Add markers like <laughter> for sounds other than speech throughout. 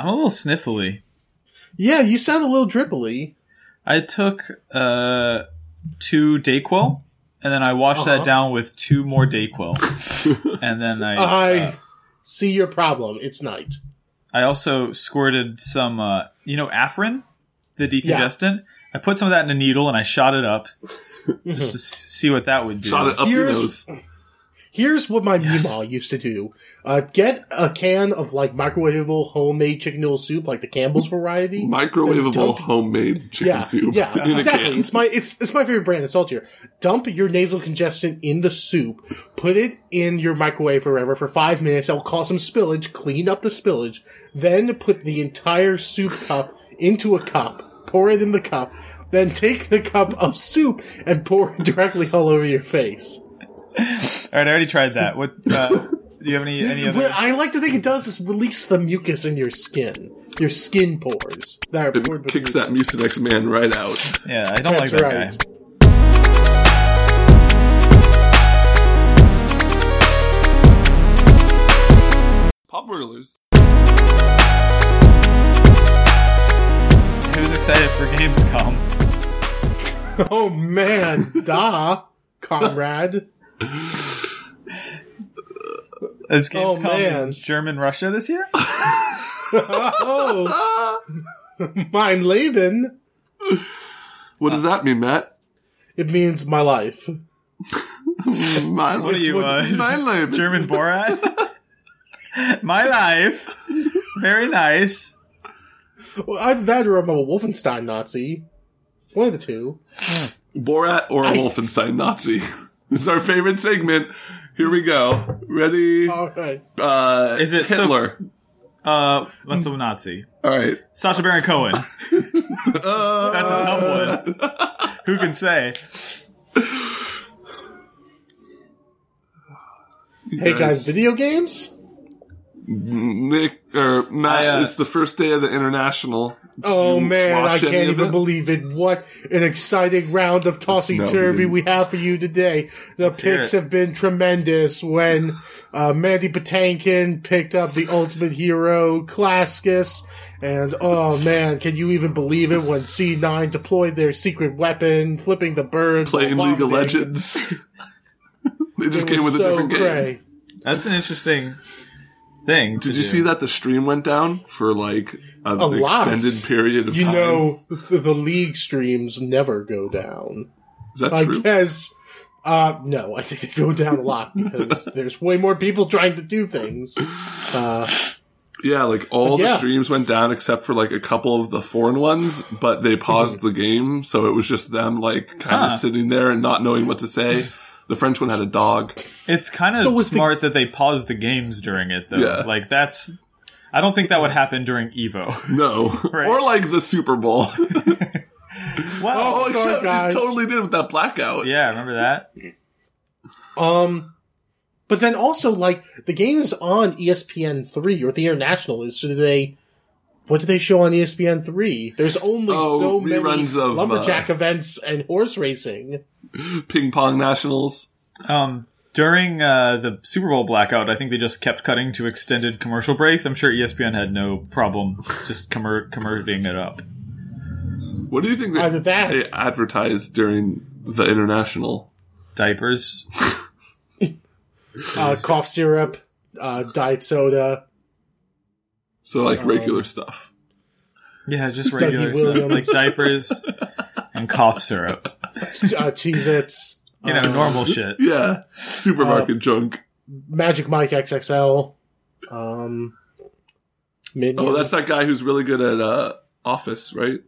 I'm a little sniffly. Yeah, you sound a little dribbly. I took uh, two Dayquil, and then I washed Uh-huh. that down with two more Dayquil, <laughs> and then I I uh, see your problem. It's night. I also squirted some, uh, you know, Afrin, the decongestant. I put some of that in a needle and I shot it up just to <laughs> see what that would do. Shot it up your nose. Here's what my Yes. Meemaw used to do. Uh, get a can of like microwavable homemade chicken noodle soup, like the Campbell's variety. Microwavable Dump- homemade chicken yeah, soup. yeah, exactly. It's my it's it's my favorite brand. It's all saltier. Dump your nasal congestant in the soup. Put it in your microwave forever for five minutes. That will cause some spillage. Clean up the spillage. Then put the entire soup cup into a cup. Pour it in the cup. Then take the cup of soup and pour it directly all over your face. All right, I already tried that. What? Uh, do you have any any What? I like to think it does is release the mucus in your skin, your skin pores. That It with kicks that mucus. Mucinex man right out. Yeah, I don't like that right. guy. Podburglars. Who's excited for Gamescom? <laughs> Oh man, da, comrade. <laughs> Is Oh, Gamescom man. German Russia this year? <laughs> oh, mein Leben. What does that mean, Matt? It means my life. <laughs> My life. What are you, uh, my life. German Borat? <laughs> My life. Very nice. Well, either that or I'm a Wolfenstein Nazi. One of the two. Borat or a I- Wolfenstein Nazi. It's our favorite segment. Here we go. Ready? All right. Uh, Is it so- Hitler? Uh, what's a Nazi? All right. Sacha Baron Cohen. Uh, <laughs> <laughs> That's a tough one. Who can say? Hey guys, video games? Nick or Matt, I, uh, it's the first day of the international. Did Oh man, I can't even it? believe it. What an exciting round of tossing No, turvy we we have for you today. The hear picks have been tremendous when uh, Mandy Patinkin picked up the ultimate hero, Claskus. And oh man, can you even believe it when C9 deployed their secret weapon, flipping the bird, playing while League of? Legends. <laughs> they just It came was with a different game. great. That's an interesting thing. to Did you do. see that the stream went down for like a, A lot. extended period of You time? You know, the league streams never go down. is that I true? guess. Uh, no, I think they go down a lot because <laughs> there's way more people trying to do things. Uh, Yeah, like all But the streams went down except for like a couple of the foreign ones, but they paused Mm-hmm. the game, so it was just them like kind of Huh. sitting there and not knowing what to say. The French one had a dog. It's kind of So was the- smart that they paused the games during it, though. Yeah. Like that's. I don't think that would happen during Evo. <laughs> No, Right. or like the Super Bowl. <laughs> Wow. oh, it, sorry, it guys. totally did with that blackout. yeah, remember that? um, but then also like the game is on ESPN three or the international is so do they. What do they show on ESPN three? There's only Oh, so many of, lumberjack uh, events and horse racing. Ping pong nationals. Um, during uh, the Super Bowl blackout, I think they just kept cutting to extended commercial breaks. I'm sure ESPN had no problem just commer- commerciating it up. What do you think they, Either that- they advertised during the international? Diapers. <laughs> Uh, cough syrup, uh, diet soda. So like Um, regular stuff. Yeah, just Dougie regular stuff Williams. like diapers and cough syrup. <laughs> uh, Cheez-Its, You know, um, normal shit. Yeah, supermarket uh, junk. Magic Mike XXL. Um, Minions. Oh, that's that guy who's really good at uh, Office, right?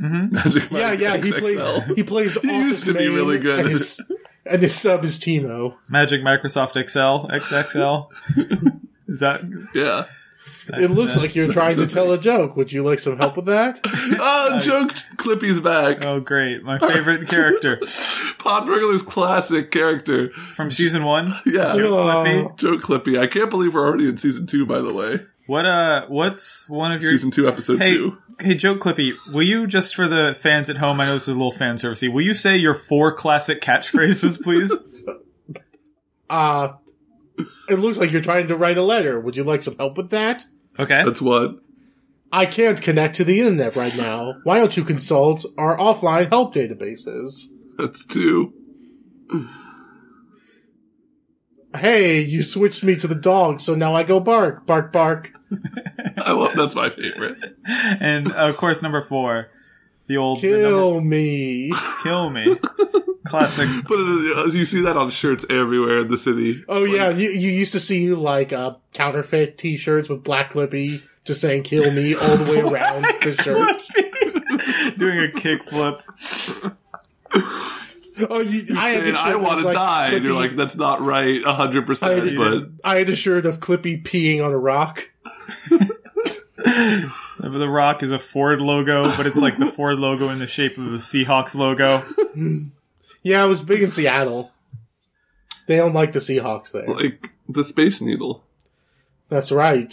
Mm-hmm. <laughs> Magic Yeah, Mike yeah. He XXL. plays. He plays. <laughs> He used Office to be really good. And his, and his sub is Timo. Magic Microsoft Excel XXL. Is that? Yeah. It looks like you're trying to tell a joke. Would you like some help with that? <laughs> Oh, joke Clippy's back. Oh, great! My favorite character <laughs> Pod Burglar's classic character. from season one. Yeah. Joke. Clippy. Joke Clippy. I can't believe we're already in season two, by the way. What uh? What's one of your Season two, episode Hey, two. hey, Joe Clippy, will you just for the fans at home? I know this is a little fan servicey. Will you say your four classic catchphrases, please? <laughs> Uh, it looks like you're trying to write a letter. Would you like some help with that? Okay. That's what. I can't connect to the internet right now. Why don't you consult our offline help databases? That's two. Hey, you switched me to the dog, so now I go bark, bark, bark. I love that's my favorite. and of course, number four, the old the number- Kill me. kill me. <laughs> Classic. <laughs> But it, you see that on shirts everywhere in the city. Oh yeah, you, you used to see like uh, counterfeit T-shirts with Black Lippy just saying "Kill me" all the way around the shirt. <laughs> Doing a kickflip. Oh, you, I had And a I want to like, die. And you're like, that's not right, hundred I percent. had, But I had a shirt of Clippy peeing on a rock. <laughs> The Rock is a Ford logo, but it's like the Ford logo in the shape of a Seahawks logo. Yeah, I was big in Seattle. They don't like the Seahawks there. like the Space Needle. That's right.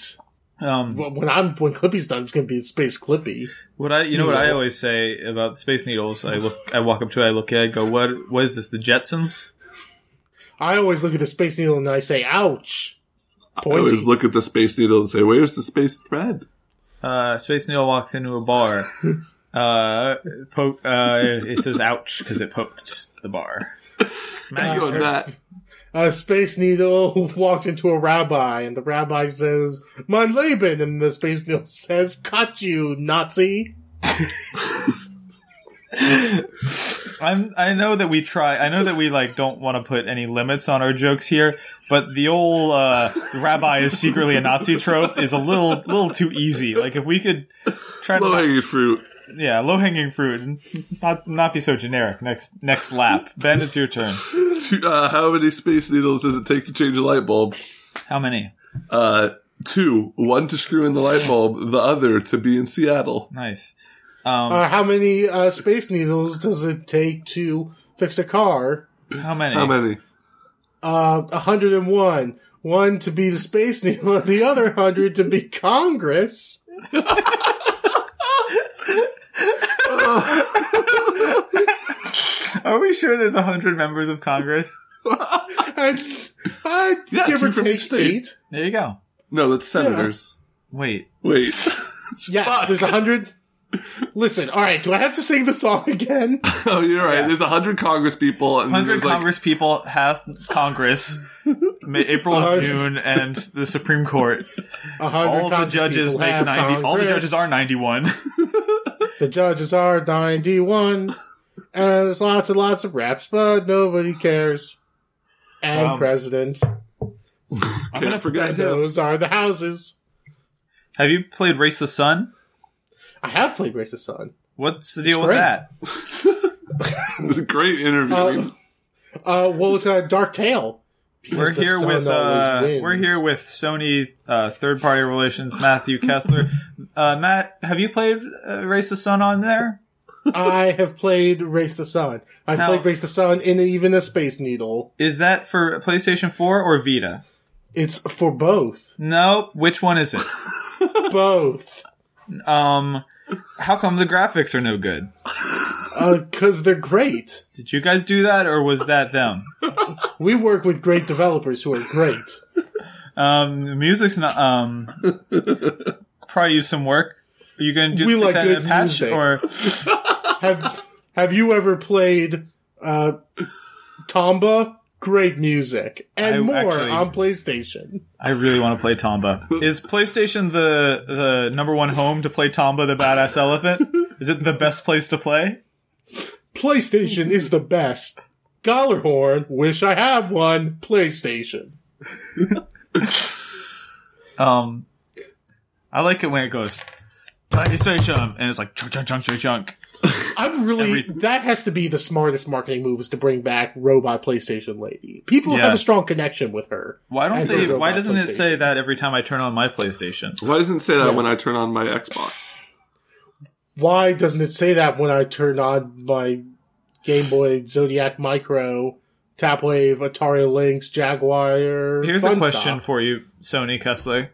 Um, Well, When I'm when Clippy's done, it's gonna be Space Clippy. what I, you know, what I always say about Space Needles. I look, I walk up to it, I look at, it, I go, "What? What is this? The Jetsons?" I always look at the Space Needle and I say, "Ouch." I always look at the Space Needle and say, "Where's the space thread?" Uh, Space Needle walks into a bar. <laughs> Uh, poke, uh, it says "ouch" because it poked the bar. Matt, You your that. A Space Needle <laughs> walked into a rabbi, and the rabbi says, "Mein Leben," and the Space Needle <laughs> says, "Cut you, Nazi." <laughs> I'm. I know that we try. I know that we like don't want to put any limits on our jokes here, but the old uh, rabbi is secretly a Nazi trope is a little, little too easy. Like if we could try to, Low hanging fruit. Yeah, low hanging fruit, and not not be so generic. Next, next lap, Ben, it's your turn. Uh, how many Space Needles does it take to change a light bulb? How many? Uh, two. One to screw in the light bulb, the other to be in Seattle. Nice. Um, Uh, how many uh, Space Needles does it take to fix a car? how many? How many? Uh, 101. One to be the Space Needle, and <laughs> the other 100 to be Congress. <laughs> <laughs> Are we sure there's a hundred members of Congress? <laughs> And, uh, Yeah, give two or from take each state. eight. There you go. No, that's senators. Wait. Wait. <laughs> Yes, there's a hundred. Listen, all right. Do I have to sing the song again? oh, you're right. Yeah. There's a hundred Congress people, Hundred there's like Congress people have Congress, April and. June, and the Supreme Court. A hundred All the judges make have ninety. All the judges are ninety-one. The judges are ninety-one, and there's lots and lots of raps, but nobody cares. And Um, president. can't forget And him. those are the houses. have you played Race the Sun? I have played Race the Sun. What's the deal with great. that? <laughs> Great interview. Uh, uh, what was uh, Dark Tale? We're here with uh, we're here with Sony uh, third-party relations Matthew Kessler. <laughs> Uh, Matt, have you played uh, Race the Sun on there? I have played Race the Sun. I've Now- played Race the Sun in even a Space Needle. Is that for PlayStation 4 or Vita? It's for both. No, which one is it? <laughs> both. Um, how come the graphics are no good? <laughs> Because they're great. Did you guys do that, or was that them? <laughs> We work with great developers who are great. Um, the music's not. Um, probably use some work. Are you going to do We like good patch, music. or <laughs> Have Have you ever played uh, Tomba? Great music and I more actually- on PlayStation. I really want to play Tomba. Is PlayStation the the number one home to play Tomba the badass elephant? Is it the best place to play? PlayStation is the best. Gollerhorn, wish I had one. PlayStation. <laughs> Um, I like it when it goes PlayStation and it's like chunk chunk chunk chunk chunk. I'm really Every- that has to be the smartest marketing move is to bring back Robot PlayStation Lady. People Yeah. have a strong connection with her. Why don't they? Why doesn't it say that every time I turn on my PlayStation? Why doesn't it say that Yeah. when I turn on my Xbox? Why doesn't it say that when I turn on my Game Boy Zodiac Micro, Tapwave, Atari Lynx, Jaguar? Here's a question stuff? for you, Sony Kessler.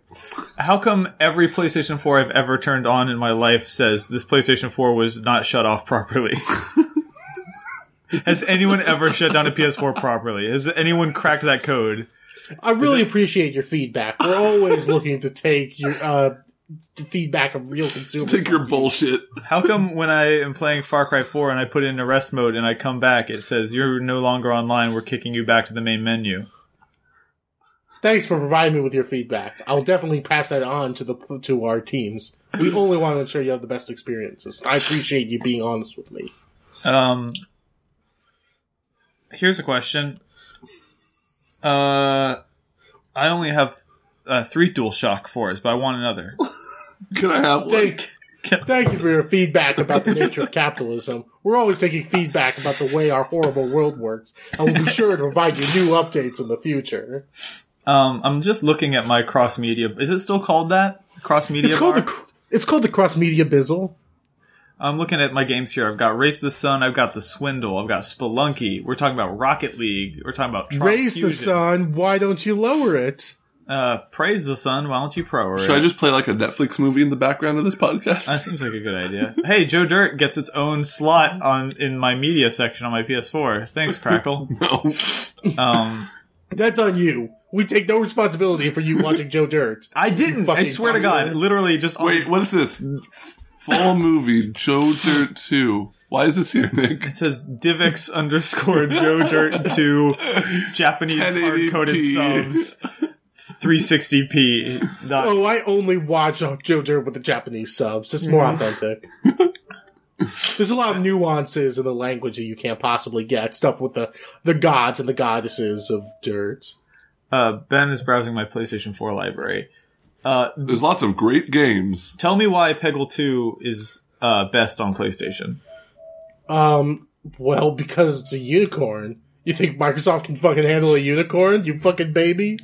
How come every PlayStation 4 I've ever turned on in my life says this PlayStation 4 was not shut off properly? <laughs> Has anyone ever shut down a PS4 properly? Has anyone cracked that code? I really appreciate your feedback. We're always looking to take your uh, the feedback of real consumers. Take your like bullshit. How come when I am playing Far Cry 4 and I put it in arrest mode and I come back, it says you're no longer online. We're kicking you back to the main menu. Thanks for providing me with your feedback. I'll definitely pass that on to the to our teams. We only want to ensure you have the best experiences. I appreciate you being honest with me. Um, here's a question. Uh, I only have uh, three DualShock 4s, but I want another. <laughs> Can I have one? Thank, thank you for your feedback about the nature of capitalism. We're always taking feedback about the way our horrible world works, and we'll be sure to provide you new updates in the future. Um, I'm just looking at my cross media. Is it still called that? Cross media. It's called bar? the it's called the cross media bizzle. I'm looking at my games here. I've got Race the Sun. I've got The Swindle. I've got Spelunky. We're talking about Rocket League. We're talking about Tron Raise the sun. Why don't you lower it? Uh, praise the sun. Why don't you pro Should I just play like a Netflix movie in the background of this podcast? That seems like a good idea. hey, Joe Dirt gets its own slot on in my media section on my PS4. Thanks, <laughs> Crackle. no. Um, That's on you. We take no responsibility for you watching Joe Dirt. <laughs> I didn't. I swear to God, literally just Wait, what is this? Full movie, Joe Dirt 2. Why is this here, Nick? It says Divx underscore Joe Dirt two <laughs> Japanese hard coded subs. 360p. Not, Oh, I only watch uh, Joe Dirt with the Japanese subs. It's more authentic. <laughs> There's a lot of nuances in the language that you can't possibly get. Stuff with the the gods and the goddesses of dirt. uh, ben is browsing my PlayStation 4 library. Uh, There's lots of great games. tell me why Peggle 2 is uh, best on PlayStation. Um, well, because it's a unicorn. You think Microsoft can fucking handle a unicorn? You fucking baby.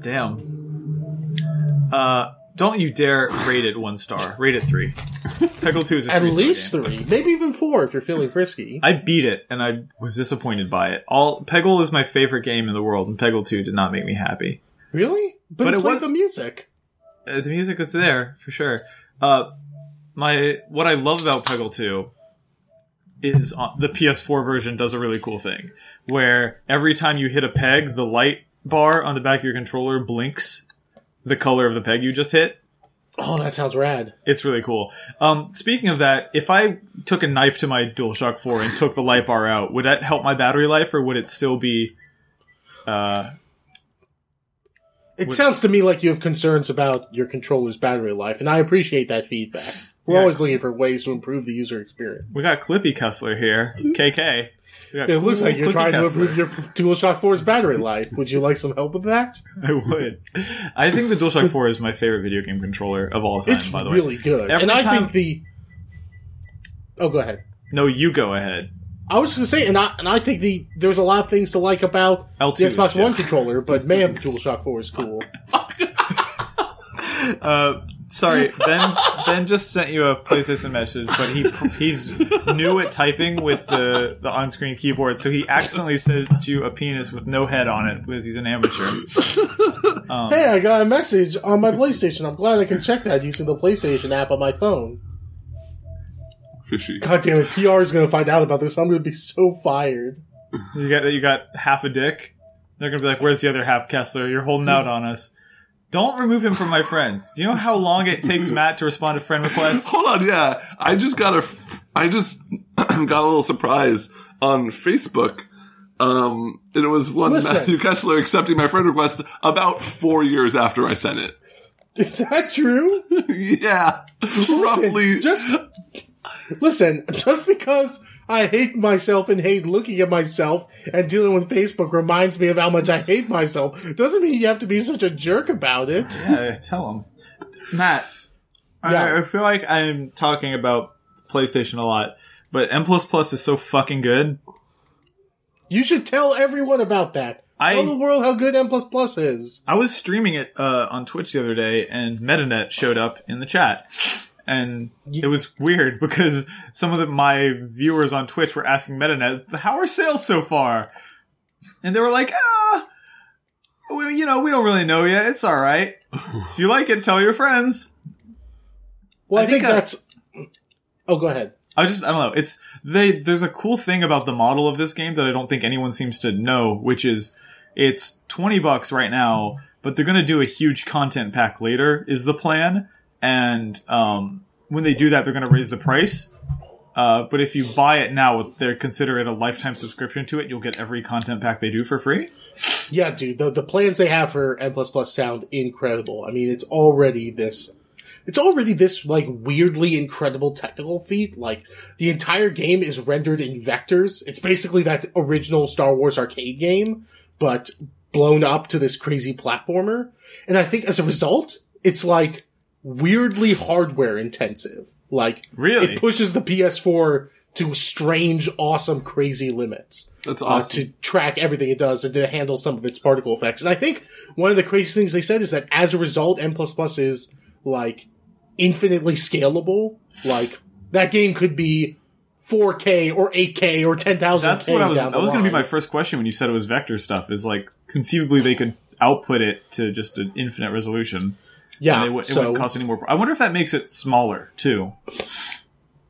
Damn. Uh, don't you dare rate it one star. Rate it three. Peggle 2 is a At least game. three, maybe even four if you're feeling frisky. I beat it and I was disappointed by it. All Peggle is my favorite game in the world, and Peggle 2 did not make me happy. Really? But, But it was- the music. Uh, the music was there for sure. Uh, my what I love about Peggle 2 is uh, the PS4 version does a really cool thing where every time you hit a peg, the light bar on the back of your controller blinks the color of the peg you just hit. Oh, that sounds rad. It's really cool. Um, speaking of that, if I took a knife to my DualShock 4 and took the light bar out, would that help my battery life, or would it still be? Uh, It Would- sounds to me like you have concerns about your controller's battery life, and I appreciate that feedback. We're Yeah. always looking for ways to improve the user experience. we got Clippy Kessler here, <laughs> KK. We got It looks like you're Clippy trying to improve your DualShock 4's battery life. Would you like some help with that? I would. I think the DualShock 4 is my favorite video game controller of all time. It's by the way, really good. Every and I time- think the. Oh, go ahead. no, you go ahead. I was just gonna say, and I and I think the there's a lot of things to like about L2 the is Xbox One controller, but man, the <laughs> DualShock 4 is cool. <laughs> Uh, sorry, Ben. Ben just sent you a PlayStation message, but he he's new at typing with the the on screen keyboard, so he accidentally sent you a penis with no head on it because he's an amateur. Um, <laughs> Hey, I got a message on my PlayStation. I'm glad I can check that using the PlayStation app on my phone. Fishy. God damn it, PR is gonna find out about this. I'm gonna be so fired. You got you got half a dick. They're gonna be like, "Where's the other half, Kessler? You're holding out on us." Don't remove him from my friends. Do you know how long it takes Matt to respond to friend requests? <laughs> Hold on, yeah. I just got a, I just <clears throat> got a little surprise on Facebook. Um, and it was one Listen. Matthew Kessler accepting my friend request about four years after I sent it. Is that true? <laughs> yeah, roughly. Just listen. Just because I hate myself and hate looking at myself and dealing with Facebook reminds me of how much I hate myself doesn't mean you have to be such a jerk about it. Yeah, tell him. Matt, Yeah. I, I feel like I'm talking about PlayStation a lot, but N plus plus is so fucking good. You should tell everyone about that. I- tell the world how good N plus plus is. I was streaming it uh, on Twitch the other day, and MetaNet showed up in the chat, and it was weird <laughs> because some of the, my viewers on Twitch were asking MetaNet, "How are sales so far?" And they were like, "Ah, we, you know, we don't really know yet. It's all right. if you like it, tell your friends." Well, I, I think, think I- that's. Oh, go ahead. I just I don't know. It's they there's a cool thing about the model of this game that I don't think anyone seems to know, which is it's 20 bucks right now, but they're going to do a huge content pack later is the plan. And um, when they do that, they're going to raise the price. Uh, but if you buy it now, they consider it a lifetime subscription to it. You'll get every content pack they do for free. Yeah, dude, the the plans they have for N plus plus sound incredible. I mean, it's already this it's already this like weirdly incredible technical feat. Like the entire game is rendered in vectors. It's basically that original Star Wars arcade game, but blown up to this crazy platformer. And I think as a result, it's like weirdly hardware intensive. Like Really? it pushes the PS4 to strange, awesome, crazy limits That's uh, awesome. to track everything it does and to handle some of its particle effects. And I think one of the crazy things they said is that as a result, N is like infinitely scalable. Like that game could be 4K or 8K or 10,000K That's what I was. That was going to be my first question when you said it was vector stuff. Is like conceivably they could output it to just an infinite resolution. Yeah. and it, so, wouldn't cost any more. I wonder if that makes it smaller too.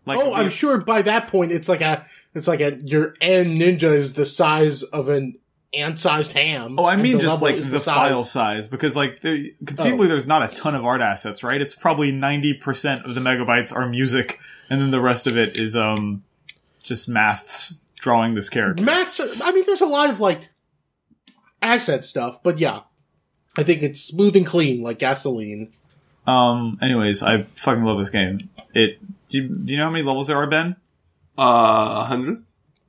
Like, oh, I'm the- sure by that point it's like a it's like a your N ninja is the size of an ant-sized ham. Oh, I mean just like is the, file size because like there, conceivably Oh. there's not a ton of art assets, right? It's probably ninety percent of the megabytes are music, and then the rest of it is um just maths drawing this character. Maths. I mean, there's a lot of like asset stuff, but yeah, I think it's smooth and clean like gasoline. Um. Anyways, I fucking love this game. It. Do you, do you know how many levels there are, Ben? Uh, hundred.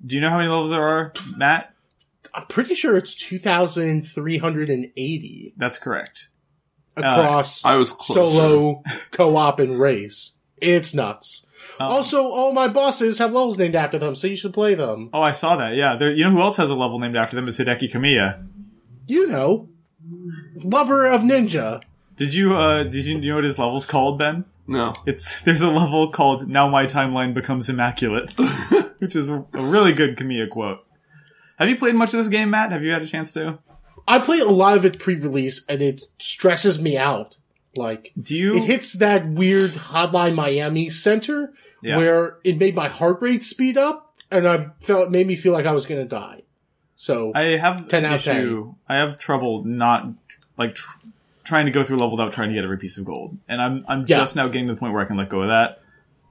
Do you know how many levels there are, Matt? I'm pretty sure it's 2,380 That's correct. across I was close. solo, <laughs> co-op, and race. It's nuts. Um, also, all my bosses have levels named after them, so you should play them. Oh, I saw that. Yeah, there. You know who else has a level named after them? Is Hideki Kamiya. You know, lover of ninja. Did you? uh Did you, know what his level's called, Ben? No. It's there's a level called "Now My Timeline Becomes Immaculate," <laughs> which is a, a really good Kamiya quote. Have you played much of this game, Matt? Have you had a chance to? I played a lot of it pre-release, and it stresses me out. Like, Do you? it hits that weird Hotline Miami center Yeah. where it made my heart rate speed up, and I felt it made me feel like I was going to die. So I have 10 out of 10. I have trouble not like tr- trying to go through a level without trying to get every piece of gold, and I'm I'm Yeah. just now getting to the point where I can let go of that.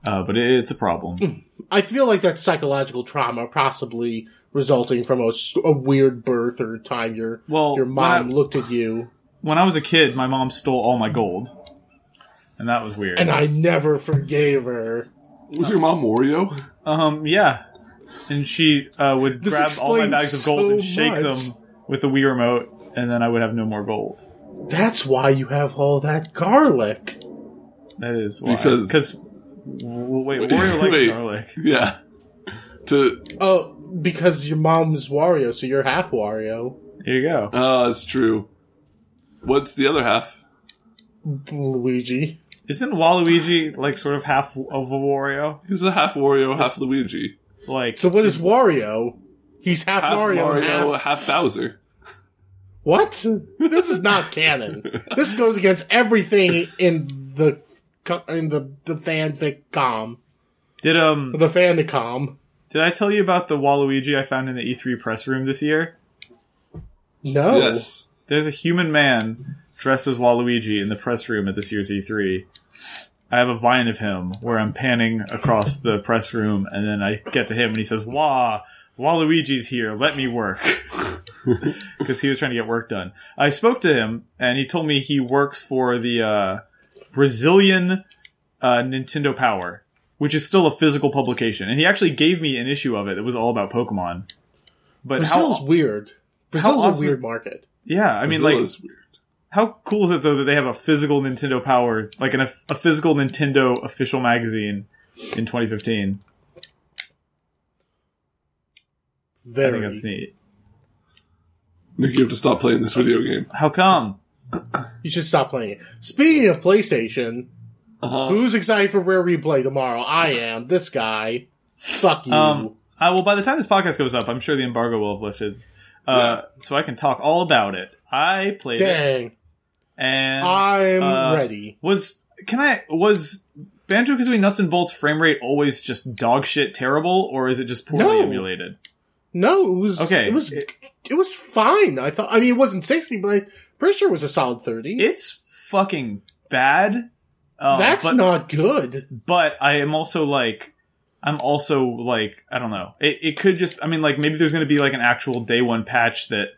Uh, but it, it's a problem. I feel like that's psychological trauma, possibly resulting from a weird birth or time your Well, your mom I- looked at you, when I was a kid, my mom stole all my gold, and that was weird. and I never forgave her. Was your mom Wario? Um, yeah. And she uh, would This grab all my bags of gold and shake much. them with the Wii remote, and then I would have no more gold. That's why you have all that garlic. That is why. Because- Because w- wait, Wario likes <laughs> Wait. garlic. Yeah. To Oh, because your mom's Wario, so you're half Wario. Here you go. uh, that's true. What's the other half? Luigi. Isn't Waluigi like sort of half of a Wario? He's a half Wario, half Luigi, Like, So what is Wario? He's half, half Mario, Mario, half, half Bowser. What? This is not <laughs> canon. This goes against everything in the in the the fanfic com, did um the fanicom. did I tell you about the Waluigi I found in the E3 press room this year? No. Yes. There's a human man dressed as Waluigi in the press room at this year's E3. I have a vine of him where I'm panning across the press room, and then I get to him, and he says, "Wah, Waluigi's here. Let me work," <laughs> <laughs> because he was trying to get work done. I spoke to him, and he told me he works for the uh, Brazilian uh, Nintendo Power, which is still a physical publication, and he actually gave me an issue of it that was all about Pokemon. But Brazil's how? weird. Brazil's awesome a weird is- market. Yeah, I mean, Brazil like, is weird. how cool is it though that they have a physical Nintendo Power, like an, a physical Nintendo official magazine in 2015? Very. I Very. think that's neat. Nick, you have to stop playing this video game. How come? You should stop playing it. Speaking of PlayStation, Uh-huh. who's excited for Rare Replay tomorrow? I am. This guy. Fuck you. Um, I, well, by the time this podcast goes up, I'm sure the embargo will have lifted, uh, so I can talk all about it. I played it, Dang. and I'm uh, ready. was can I was Banjo Kazooie Nuts and Bolts frame rate always just dog shit terrible, or is it just poorly No. emulated? No, it was Okay, It was it- it, was fine. I thought. I mean, it wasn't sixty, but I'm pretty sure it was a solid thirty. It's fucking bad. Um, That's but, not good. but I am also like, I'm also like, I don't know. It, it could just, I mean, like maybe there's going to be like an actual day one patch that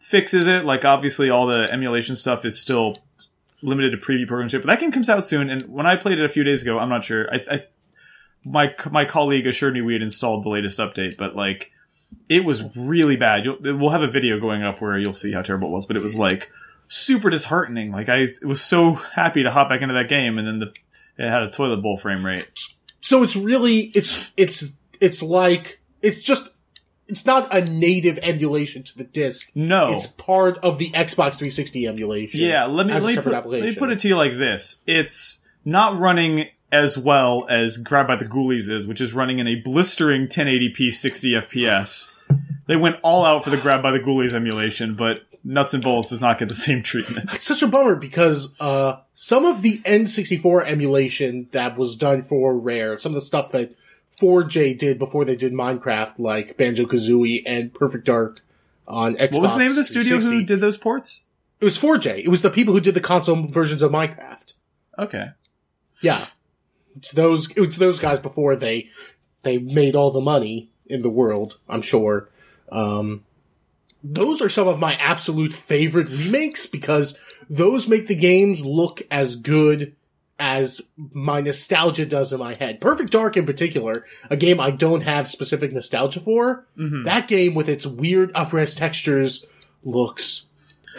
fixes it. Like obviously all the emulation stuff is still limited to preview programs, but that game comes out soon. And when I played it a few days ago, I'm not sure. I, I my my colleague assured me we had installed the latest update, but like it was really bad. You'll, we'll have a video going up where you'll see how terrible it was, but it was like super disheartening. Like I was so happy to hop back into that game, and then the it had a toilet bowl frame rate. So it's really it's it's it's like it's just it's not a native emulation to the disc. No, It's part of the Xbox 360 emulation. yeah. Let me let me, put, let me put it to you like this: it's not running as well as Grab by the Ghoulies is, which is running in a blistering 1080p 60 FPS. They went all out for the Grab by the Ghoulies emulation, but Nuts and Bolts does not get the same treatment. It's such a bummer because uh, some of the N64 emulation that was done for Rare, some of the stuff that 4J did before they did Minecraft, like Banjo Kazooie and Perfect Dark on Xbox. What was the name of the studio who did those ports? It was 4J. It was the people who did the console versions of Minecraft. Okay. Yeah, it's those. It's those guys before they they made all the money in the world. I'm sure. Um, those are some of my absolute favorite remakes because those make the games look as good as my nostalgia does in my head. Perfect Dark in particular, a game I don't have specific nostalgia for. Mhm. That game with its weird upres textures looks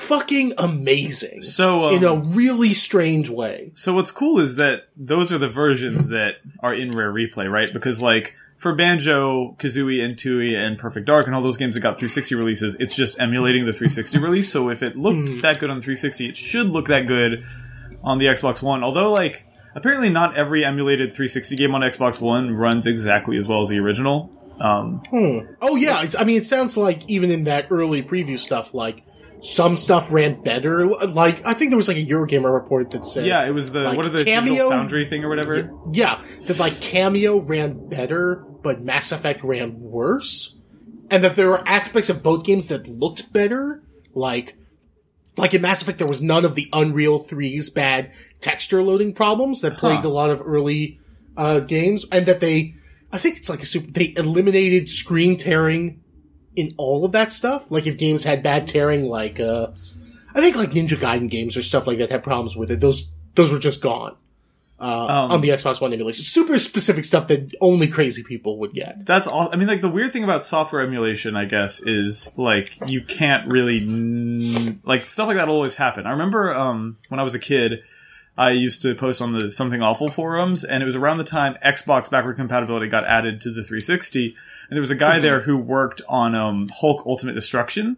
fucking amazing So um, in a really strange way. So what's cool is that those are the versions that are in Rare Replay, right? Because like for Banjo, Kazooie, and Tooie, and Perfect Dark, and all those games that got 360 releases, it's just emulating the 360 <laughs> release. So if it looked that good on 360, it should look that good on the Xbox One. Although like apparently not every emulated 360 game on Xbox One runs exactly as well as the original. Um, Oh yeah, it's, I mean, it sounds like even in that early preview stuff, like some stuff ran better. Like I think there was like a Eurogamer report that said, yeah, it was the Like what are the Kameo? Foundry thing or whatever. yeah, that like Kameo ran better, but Mass Effect ran worse, and that there were aspects of both games that looked better, like. Like in Mass Effect, there was none of the Unreal 3's bad texture loading problems that plagued Huh. a lot of early uh, games, and that they, I think it's like a super, they eliminated screen tearing in all of that stuff. Like if games had bad tearing, like uh, I think like Ninja Gaiden games or stuff like that had problems with it. Those those were just gone uh, Um, on the Xbox One emulation. Super specific stuff that only crazy people would get. That's all. I mean, like the weird thing about software emulation, I guess, is like you can't really n- like stuff like that will always happen. I remember um, when I was a kid, I used to post on the Something Awful forums, and it was around the time Xbox backward compatibility got added to the 360, and there was a guy there who worked on um, Hulk Ultimate Destruction,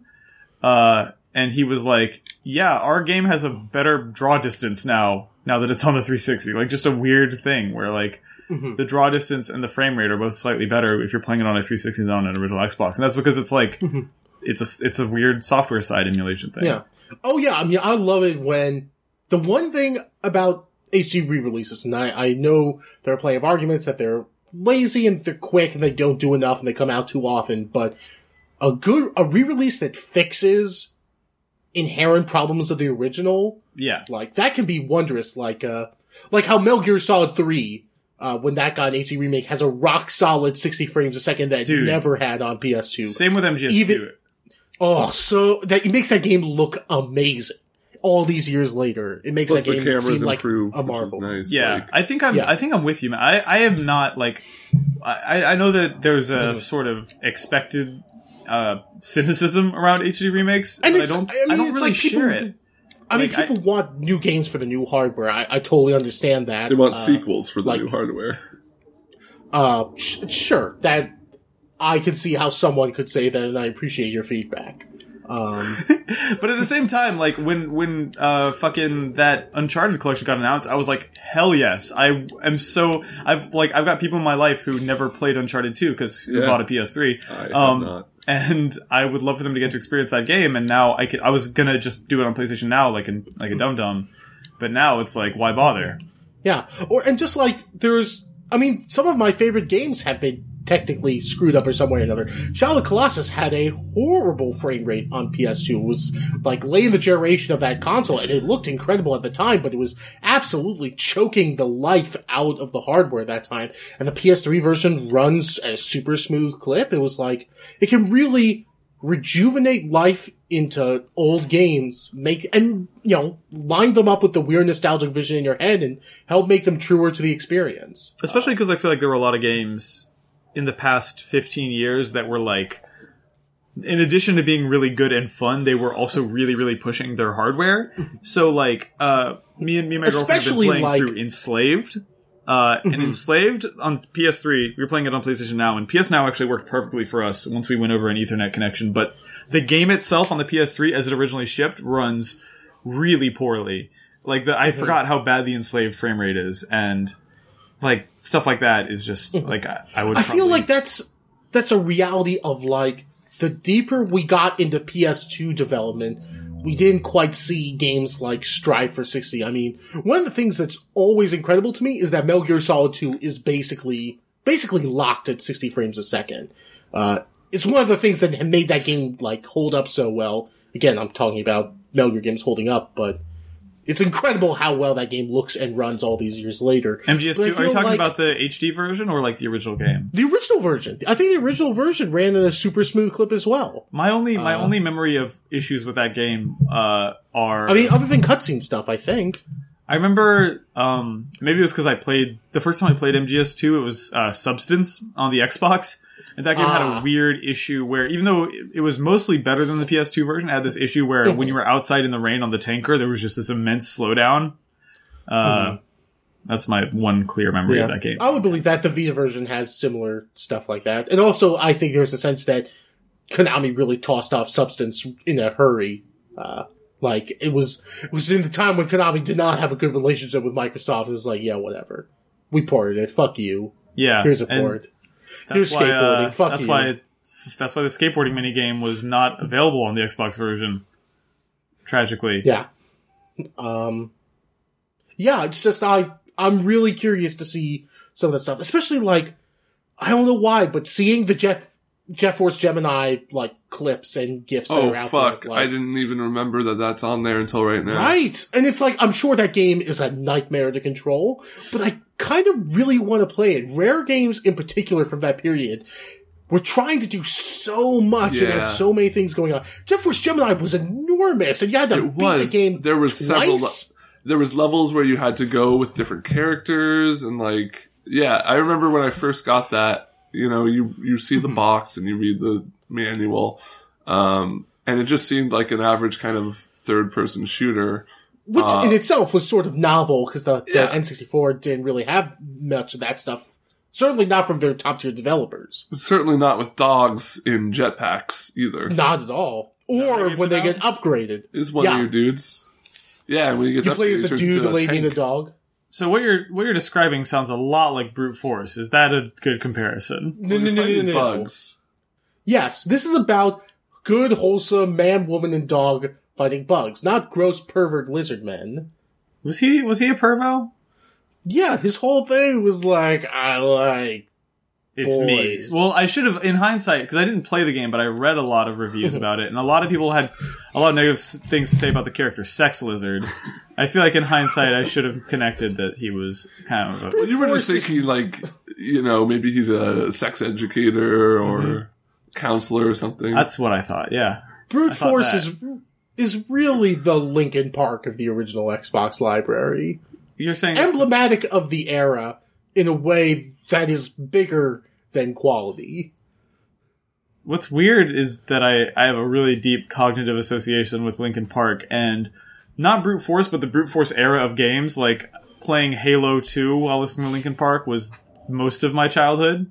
uh, and he was like, "Yeah, our game has a better draw distance now." Now that it's on the 360, like just a weird thing where like Mhm. the draw distance and the frame rate are both slightly better if you're playing it on a 360 than on an original Xbox, and that's because it's like Mhm. it's a it's a weird software side emulation thing. Yeah. Oh yeah. I mean, I love it when the one thing about HD re-releases, and I, I know there are plenty of arguments that they're lazy and they're quick and they don't do enough and they come out too often, but a good, a re-release that fixes inherent problems of the original, yeah, like that can be wondrous. Like, uh, like how Metal Gear Solid 3, uh, when that got an HD remake has a rock solid 60 frames a second that it Dude. never had on PS2. Same with MGS2. Even- Oh, so that it makes that game look amazing. All these years later, it makes Plus that the game cameras seem like improved, a marvel. nice. yeah, Like, I think I'm. Yeah. I think I'm with you, man. I, I am not like. I, I know that there's a Mhm. sort of expected uh, cynicism around HD remakes, And but I don't. I mean, I, don't really like people- share it. I mean, Like, I- people want new games for the new hardware. I, I totally understand that. they want Uh, sequels for the like- new hardware. <laughs> Uh, sh- sure, that I can see how someone could say that, and I appreciate your feedback. Um, <laughs> but at the same time, like when when uh fucking that Uncharted collection got announced, I was like, hell yes! I am so I've like I've got people in my life who never played Uncharted 2 because who Yeah. bought a PS3, I um, and I would love for them to get to experience that game. And now I could I was gonna just do it on PlayStation now, like in like a dum dum, but now it's like why bother? yeah, or and just like there's, I mean, some of my favorite games have been technically screwed up or some way or another. Shadow of the Colossus had a horrible frame rate on PS2. It was like late in the generation of that console, and it looked incredible at the time, but it was absolutely choking the life out of the hardware at that time. And the PS3 version runs at a super smooth clip. It was like, it can really rejuvenate life into old games, make, and, you know, line them up with the weird nostalgic vision in your head and help make them truer to the experience. Especially because I feel like there were a lot of games in the past 15 years that were like, in addition to being really good and fun, they were also really, really pushing their hardware. <laughs> So like, uh, me and me and my Especially girlfriend have been playing like- through Enslaved. Uh, and Enslaved on PS3, we were playing it on PlayStation Now, and PS Now actually worked perfectly for us once we went over an Ethernet connection. But the game itself on the PS3, as it originally shipped, runs really poorly. Like the, I forgot how bad the Enslaved frame rate is, and like stuff like that is just like I, I would. I feel like that's that's a reality of like the deeper we got into PS2 development, we didn't quite see games like Strive for 60. I mean, one of the things that's always incredible to me is that Metal Gear Solid 2 is basically basically locked at 60 frames a second. Uh, it's one of the things that made that game like hold up so well. Again, I'm talking about Metal Gear games holding up, but it's incredible how well that game looks and runs all these years later. MGS2. Are you talking like- about the HD version or like the original game? the original version. I think the original version ran in a super smooth clip as well. My only my only memory of issues with that game uh, are I mean, other than cutscene stuff, I think. I remember um, maybe it was because I played the first time I played MGS2. It was uh, Substance on the Xbox, and that game had Ah. a weird issue where even though it, was mostly better than the PS2 version, it had this issue where when you were outside in the rain on the tanker, there was just this immense slowdown. Uh, That's my one clear memory of that game. I would believe that the Vita version has similar stuff like that. And also, I think there's a sense that Konami really tossed off Substance in a hurry. Uh, like, it was, it was in the time when Konami did not have a good relationship with Microsoft. It was like, yeah, whatever. We ported it. Fuck you. Yeah, Here's a port. That's Here's why, uh, skateboarding. Fuck that's you. why that's why the skateboarding minigame was not available on the Xbox version. Tragically, Yeah. Um, yeah, it's just, I, I'm really curious to see some of that stuff, especially like, I don't know why, but seeing the Jeff Jet Force Gemini, like, clips and gifs that Oh are out fuck! there. like- I didn't even remember that that's on there until right now. Right. And it's like, I'm sure that game is a nightmare to control, but I kind of really want to play it. Rare games in particular from that period were trying to do so much and Yeah. had so many things going on. Jet Force Gemini was enormous and you had to It beat was. the game there was several. twice. There was levels where you had to go with different characters and like yeah. I remember when I first got that. You know, you you see Mm-hmm. the box and you read the manual, um, and it just seemed like an average kind of third person shooter. Which Uh, in itself was sort of novel because the, the Yeah. N64 didn't really have much of that stuff. Certainly not from their top tier developers. Certainly not with dogs in jetpacks either. Not at all. Or it's when they about? get upgraded. Is one Yeah. of your dudes? Yeah, when you get You play as a dude, a lady, and a dog. So what you're what you're describing sounds a lot like brute force. Is that a good comparison? No, no, You're no, no, fighting no, no. bugs. Yes, this is about good, wholesome man, woman, and dog fighting bugs, not gross pervert lizard men. Was he was he a pervo? Yeah, his whole thing was like, I like. It's Boys. me. Well, I should have, in hindsight, because I didn't play the game, but I read a lot of reviews <laughs> about it, and a lot of people had a lot of negative things to say about the character, Sex Lizard. <laughs> I feel like in hindsight, I should have connected that he was kind of a. Well, you were just Force is- thinking like, you know, maybe he's a sex educator or mm-hmm. counselor or something. That's what I thought. Yeah. Brute Force that. is is really the Linkin Park of the original Xbox library. You're saying Emblematic of the era in a way that is bigger than quality. what's weird is that I, I have a really deep cognitive association with Linkin Park and not brute force, but the brute force era of games. Like playing Halo 2 while listening to Linkin Park was most of my childhood.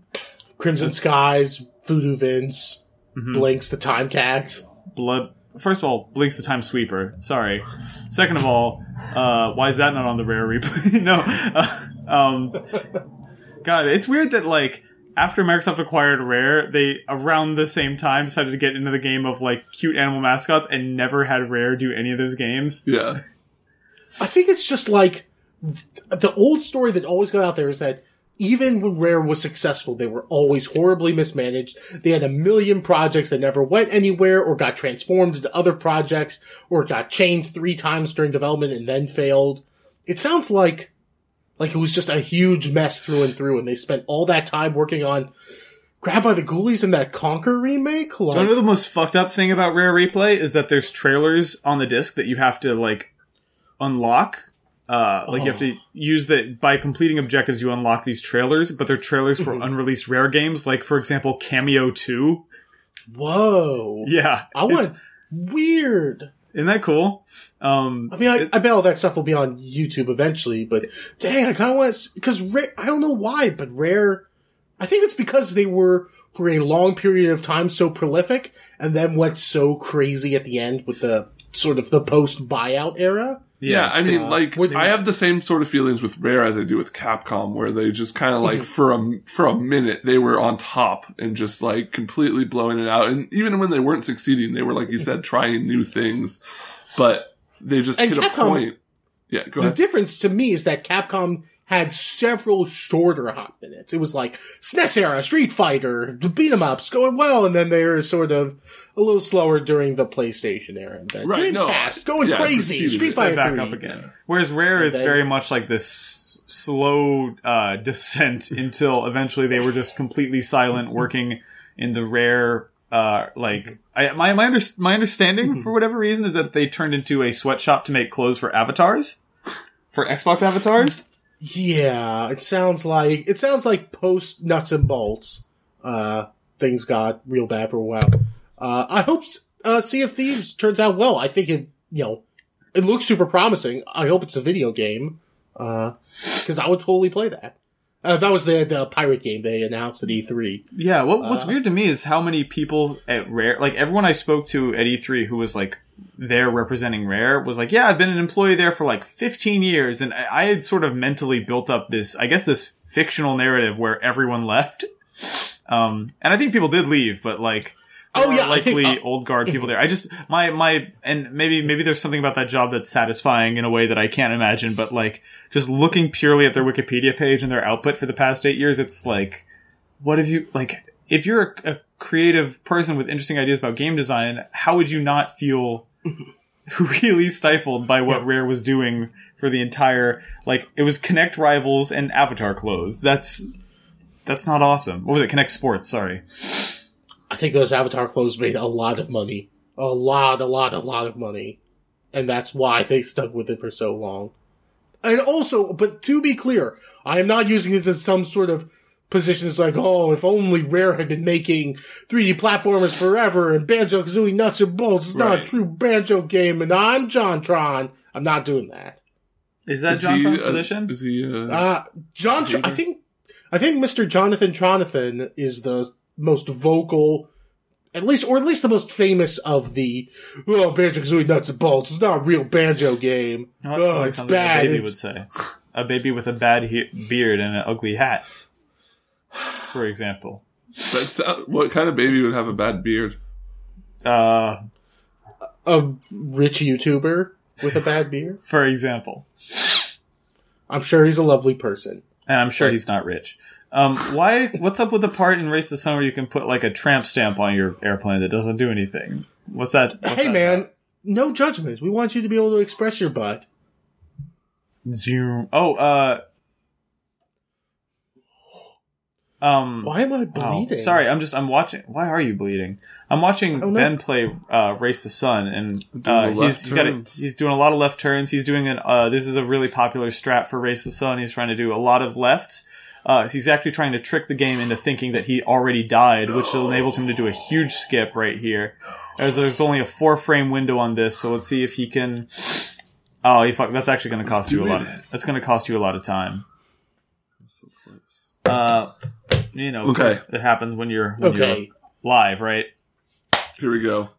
Crimson Skies, Voodoo Vince, Mm-hmm. Blinx the Time Cat. Blood. First of all, Blinx the Time Sweeper. Sorry. Second of all, uh, why is that not on the rare replay? <laughs> no. Uh, um, God, it's weird that like after Microsoft acquired Rare, they around the same time decided to get into the game of like cute animal mascots and never had Rare do any of those games. yeah. I think it's just like th- the old story that always got out there is that even when Rare was successful, they were always horribly mismanaged. They had a million projects that never went anywhere or got transformed into other projects or got changed three times during development and then failed. It sounds like, like it was just a huge mess through and through and they spent all that time working on Grab by the Ghoulies and that Conker remake? Like, One of the most fucked up thing about Rare Replay is that there's trailers on the disc that you have to like unlock. Uh, like you have to use the by completing objectives, you unlock these trailers, but they're trailers for unreleased Rare games. Like for example, Kameo Two. whoa. Yeah, I want, weird. Isn't that cool? Um, I mean, I, I bet all that stuff will be on YouTube eventually, but dang, I kind of want because Rare, I don't know why, but Rare, I think it's because they were, for a long period of time, so prolific, and then went so crazy at the end with the, sort of the post buyout era. Yeah, I mean, Uh, like I have the same sort of feelings with Rare as I do with Capcom, where they just kind of like Mm-hmm. for a for a minute they were on top and just like completely blowing it out, and even when they weren't succeeding, they were like you said <laughs> trying new things, but they just And hit a point. Yeah, go The ahead. difference to me is that Capcom had several shorter hot minutes. It was like SNES era, Street Fighter, the beat 'em ups going well, and then they were sort of a little slower during the PlayStation era. And then Right, no, Dreamcast going yeah, crazy, proceeded. Street Fighter back 3. up again. Whereas Rare, it's then- very much like this slow uh, descent <laughs> until eventually they were just completely silent, working in the Rare. Uh, like I, my my, under, my understanding <laughs> for whatever reason is that they turned into a sweatshop to make clothes for avatars, for Xbox avatars. Yeah, it sounds like it sounds like post nuts and bolts. Uh, things got real bad for a while. Uh, I hope uh, Sea of Thieves turns out well. I think it, you know, it looks super promising. I hope it's a video game. Uh, cause I would totally play that. Uh, that was the, the pirate game they announced at E E3. Yeah, what, what's Uh, weird to me is how many people at Rare, like everyone I spoke to at E3 who was like there representing Rare was like, yeah, I've been an employee there for like 15 years. And I I had sort of mentally built up this, I guess this fictional narrative where everyone left. Um, and I think people did leave, but like, Oh, yeah, I think- likely uh, old guard people there. I just, my, my, and maybe, maybe there's something about that job that's satisfying in a way that I can't imagine, but like, just looking purely at their Wikipedia page and their output for the past eight years, it's like, what have you like if you're a, a creative person with interesting ideas about game design how would you not feel <laughs> really stifled by what rare was doing for the entire like it was Kinect Rivals and avatar clothes that's that's not awesome what was it Kinect Sports sorry I think those Avatar clothes made a lot of money. A lot, a lot, a lot of money. And that's why they stuck with it for so long. And also, but to be clear, I am not using this as some sort of position It's like, oh, if only Rare had been making 3D platformers forever and Banjo Kazooie nuts and bolts. It's not a true Banjo game and I'm JonTron. I'm not doing that. is that Is john he, Tron's uh, position Is he? Uh, Uh, John, Tr- I think, I think Mr. Jonathan Tronathan is the most vocal, at least, or at least the most famous of the, oh, Banjo Kazooie nuts and bolts. It's not a real banjo game. You know, Oh, like it's bad. a baby It's- would say a baby with a bad he- beard and an ugly hat for example that's uh, what kind of baby would have a bad beard? uh a rich YouTuber with a bad beard. <laughs> for example I'm sure he's a lovely person. And I'm sure he's not rich. Um, why? What's up with the part in Race the Sun where you can put like a tramp stamp on your airplane that doesn't do anything? What's that? what's hey that man, no judgment. We want you to be able to express your butt. Zoom. Oh, uh, um. Why am I oh, bleeding? sorry, I'm just I'm watching. Why are you bleeding? I'm watching. Ben play uh, Race the Sun, and uh, the he's, he's got a, he's doing a lot of left turns. He's doing an uh, this is a really popular strat for Race the Sun. He's trying to do a lot of lefts. Uh, he's actually trying to trick the game into thinking that he already died, which enables him to do a huge skip right here. As there's only a four frame window on this, so let's see if he can. Oh, he fuck! That's actually going to cost you a lot. Of, that's going to cost you a lot of time. So close. Uh, you know, Okay. it happens when you're when Okay. you're live, right? Here we go.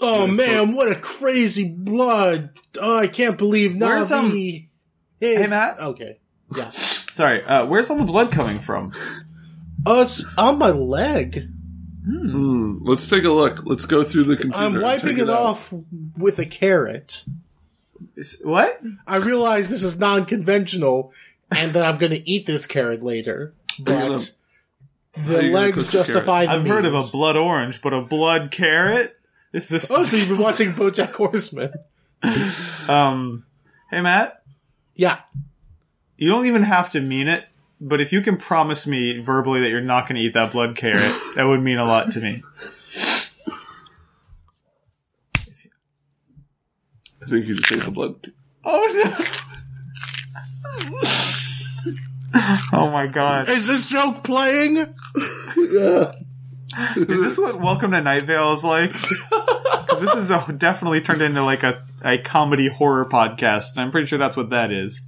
Oh Yeah, man, what a crazy blood! Oh, I can't believe Where's, um, Navi. Hey, Matt. Okay. Yeah. Sorry, uh, where's all the blood coming from? Oh, it's on my leg. Hmm, let's take a look. Let's go through the computer. I'm wiping check it, off with a carrot. Is- What? I realize this is non-conventional, and that I'm going to eat this carrot later. Are gonna- But the gonna legs cook the justify the I've heard of a means. blood orange, but a blood carrot? Is this Oh, so you've been watching <laughs> BoJack Horseman? <laughs> um Hey Matt, Yeah. You don't even have to mean it, but if you can promise me verbally that you're not going to eat that blood carrot, that would mean a lot to me. I think you just ate the blood. Oh no. oh my god. Is this joke playing? yeah. Is this what Welcome to Night Vale is like? Because this is a, definitely turned into like a, a comedy horror podcast, and I'm pretty sure that's what that is.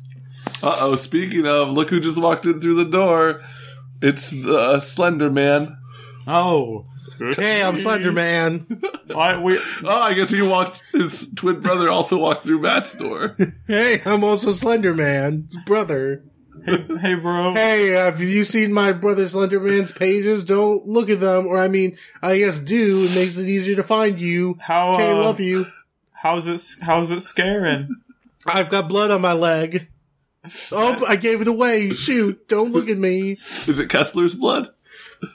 Uh oh, speaking of, look who just walked in through the door. It's the Slender Man. Oh. Hey, I'm Slender Man. <laughs> Why, we, Oh, I guess he walked, his twin brother also walked through Matt's door. <laughs> Hey, I'm also Slender Man's brother. <laughs> hey, bro. Hey, uh, have you seen my brother Slender Man's pages? Don't look at them, or I mean, I guess do. It makes it easier to find you. How, Okay, uh, love you. How's it, how's it scaring? I've got blood on my leg. Oh, I gave it away. Shoot, don't look at me. Is it Kessler's blood?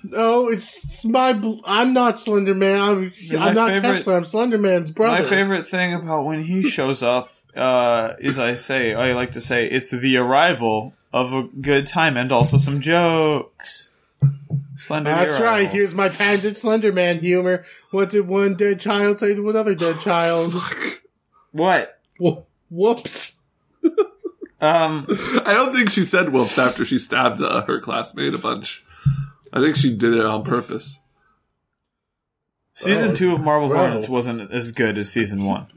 No, it's, it's my. Bl- I'm not Slender Man. I'm, I'm not favorite- Kessler. I'm Slender Man's brother. My favorite thing about when he shows up uh, is I say, I like to say, it's the arrival of a good time and also some jokes. Slender the That's right. Arrival. Here's my patented Slender Man humor. What did one dead child say to another dead child? What? Wh- Whoops. Um, <laughs> I don't think she said whoops after she stabbed uh, her classmate a bunch. I think she did it on purpose. season two of Marvel bro. Hornets wasn't as good as season one.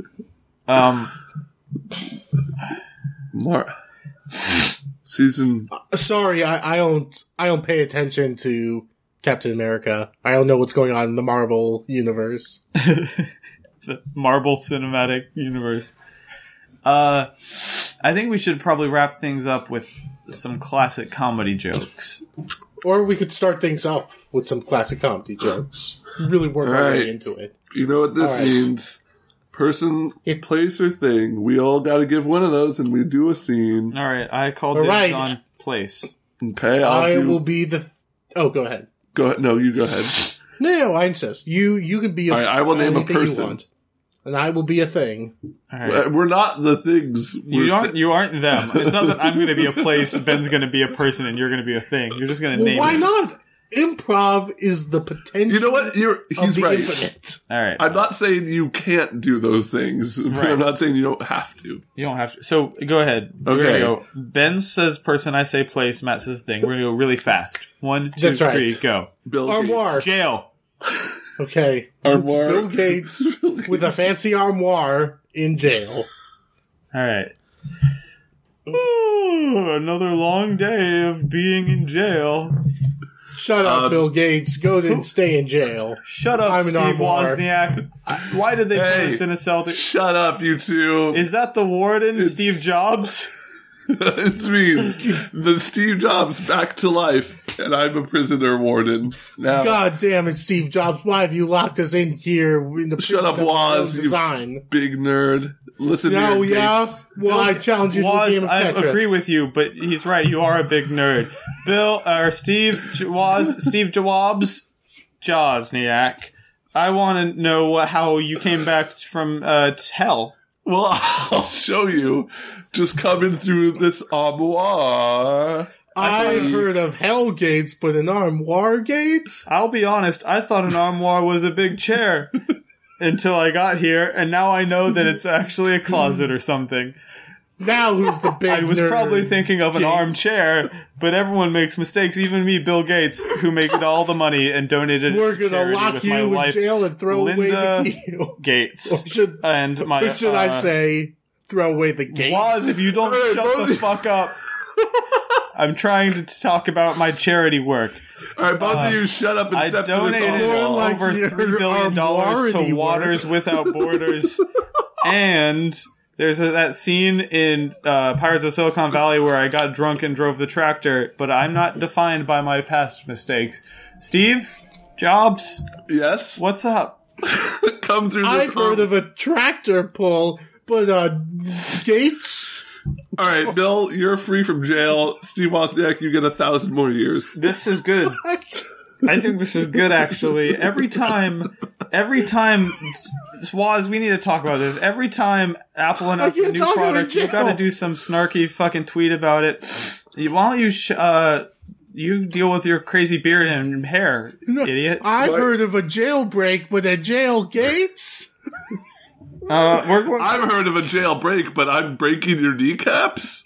Um, Mar- season. Sorry, I, I don't. I don't pay attention to Captain America. I don't know what's going on in the Marvel universe. <laughs> the Marvel Cinematic Universe. Uh, I think we should probably wrap things up with some classic comedy jokes. Or we could start things off with some classic comedy jokes. Really work our Alright. way into it. You know what this All right. means? Person, It- place, or thing. We all got to give one of those, and we do a scene. All right, I called All dibs right. on place. Okay, I'll I do. will be the. Oh, go ahead. Go ahead. No, you go ahead. No, no, I insist. You you can be. A, All right, I will name a anything you person. Want. and I will be a thing. All right. We're not the things. You we're aren't. sa- You aren't them. <laughs> It's not that I'm going to be a place. Ben's going to be a person, and you're going to be a thing. You're just going to Well, name. why it. not? Improv is the potential. You know what? You're. He's right. infinite. All right. I'm not saying you can't do those things. but <laughs> Right. I'm not saying you don't have to. You don't have to. So go ahead. Okay. go. Ben says person. I say place. Matt says thing. We're gonna go really fast. One, two, That's right. go. Bill Armoire. Gates. Jail. <laughs> Okay. Armoire. It's Bill Gates <laughs> with a fancy armoire in jail. All right. Ooh, another long day of being in jail. Shut up, Uh, Bill Gates. Go to and stay in jail. Shut up, I'm an Steve armoire. Wozniak. Why did they put Hey. us in a Celtic? Shut up, you two. Is that the warden, Steve Jobs? <laughs> it's me, <laughs> the Steve Jobs back to life, <laughs> and I'm a prisoner warden. Now, God damn it, Steve Jobs. Why have you locked us in here in the Shut up, of Woz, you- design? big nerd. Listen to No, your yeah? Gates. Well, I challenge you to a game of I agree with you, but he's right. You are a big nerd. Bill or Steve J- Woz, Steve Jobs, Josniak. I want to know what, how you came back from uh, t- hell. Well, <laughs> I'll show you. Just coming through this armoire. I've heard of Hell Gates, but an armoire gate? I'll be honest. I thought an armoire was a big chair <laughs> until I got here, and now I know that it's actually a closet or something. Now who's the big I was probably thinking of an Gates. armchair, but everyone makes mistakes. Even me, Bill Gates, who made all the money and donated We're to gonna lock you in life. jail and throw away the key. <laughs> or Gates should, and my. or should I uh, say, throw away the gate? Waz, if you don't <laughs> shut the fuck up. I'm trying to talk about my charity work. All right, both of you shut up and Uh, I step to this donated More armoire. like over three billion dollars to armoire Waters work. Without Borders, and there's a, that scene in uh, Pirates of Silicon Valley where I got drunk and drove the tractor. But I'm not defined by my past mistakes. Steve Jobs, Yes, what's up? <laughs> come through this. I've heard of a tractor pull, but uh, gates? All right, <laughs> Bill, you're free from jail. Steve Wozniak, you get a thousand more years. This is good. I think this is good actually. Every time, every time, Swaz, we need to talk about this. Every time Apple announces a new product, you jail. got to do some snarky fucking tweet about it. You- Why don't you, sh- uh, you deal with your crazy beard and hair, no, idiot? I've What? heard of a jailbreak with a jail gates. Uh, we're, we're- I've heard of a jailbreak, but I'm breaking your kneecaps.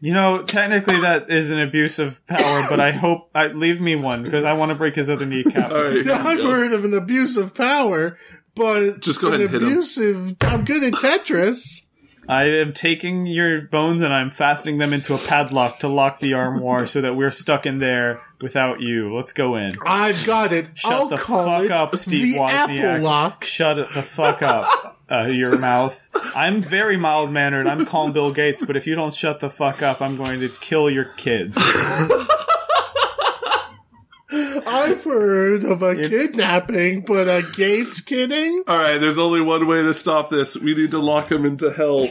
you know, technically that is an abuse of power, but I hope I leave me one because I want to break his other kneecap. All right, here we I've go. heard of an abuse of power, but Just go ahead an and hit 'em. abusive. I'm good at Tetris. I am taking your bones and I'm fastening them into a padlock to lock the armoire so that we're stuck in there without you. Let's go in. I've got it. Shut I'll the call fuck it up, Steve the Wozniak. Apple Lock. Shut it the fuck up, uh, your mouth. I'm very mild mannered. I'm calling Bill Gates, but if you don't shut the fuck up, I'm going to kill your kids. I've heard of a kidnapping, but a Gates kidding? All right, there's only one way to stop this. We need to lock him into hell.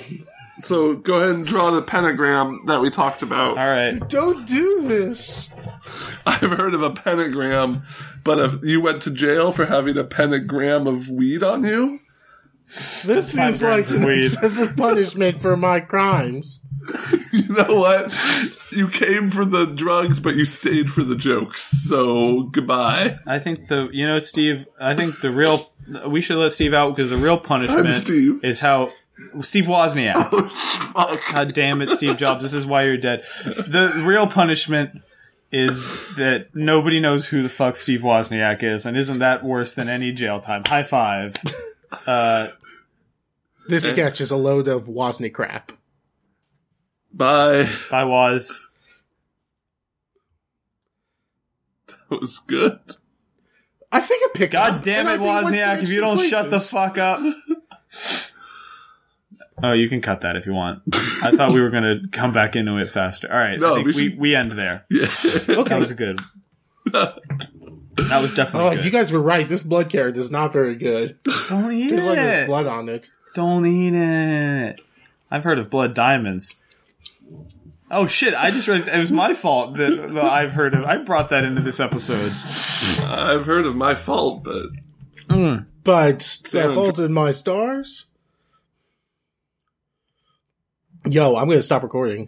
So go ahead and draw the pentagram that we talked about. All right. Don't do this. <laughs> I've heard of a pentagram, but uh you went to jail for having a pentagram of weed on you. This five seems like grams of an weed. excessive punishment for my crimes. <laughs> You know what? You came for the drugs, but you stayed for the jokes. So goodbye. I think the you know Steve. I think the real we should let Steve out because the real punishment I'm Steve. is how Steve Wozniak. <laughs> Fuck. God damn it, Steve Jobs. This is why you're dead. The real punishment is that nobody knows who the fuck Steve Wozniak is, and isn't that worse than any jail time? High five. Uh, This sketch is a load of Wozni crap. Bye. bye, Woz. That was good. I think a pick. God damn it, Wozniak, if you don't shut the fuck up. <laughs> Oh, you can cut that if you want. I thought we were going to come back into it faster. All right. No, I think we we, should- we end there. Yeah. That was good. <laughs> That was definitely Oh, good. you guys were right. This blood carrot is not very good. don't eat There's it. there's blood on it. Don't eat it. I've heard of blood diamonds. Oh shit! I just realized it was my fault that, that I've heard of. I brought that into this episode. I've heard of my fault, but hmm. But that Sound- fault in my stars. Yo, I'm gonna stop recording.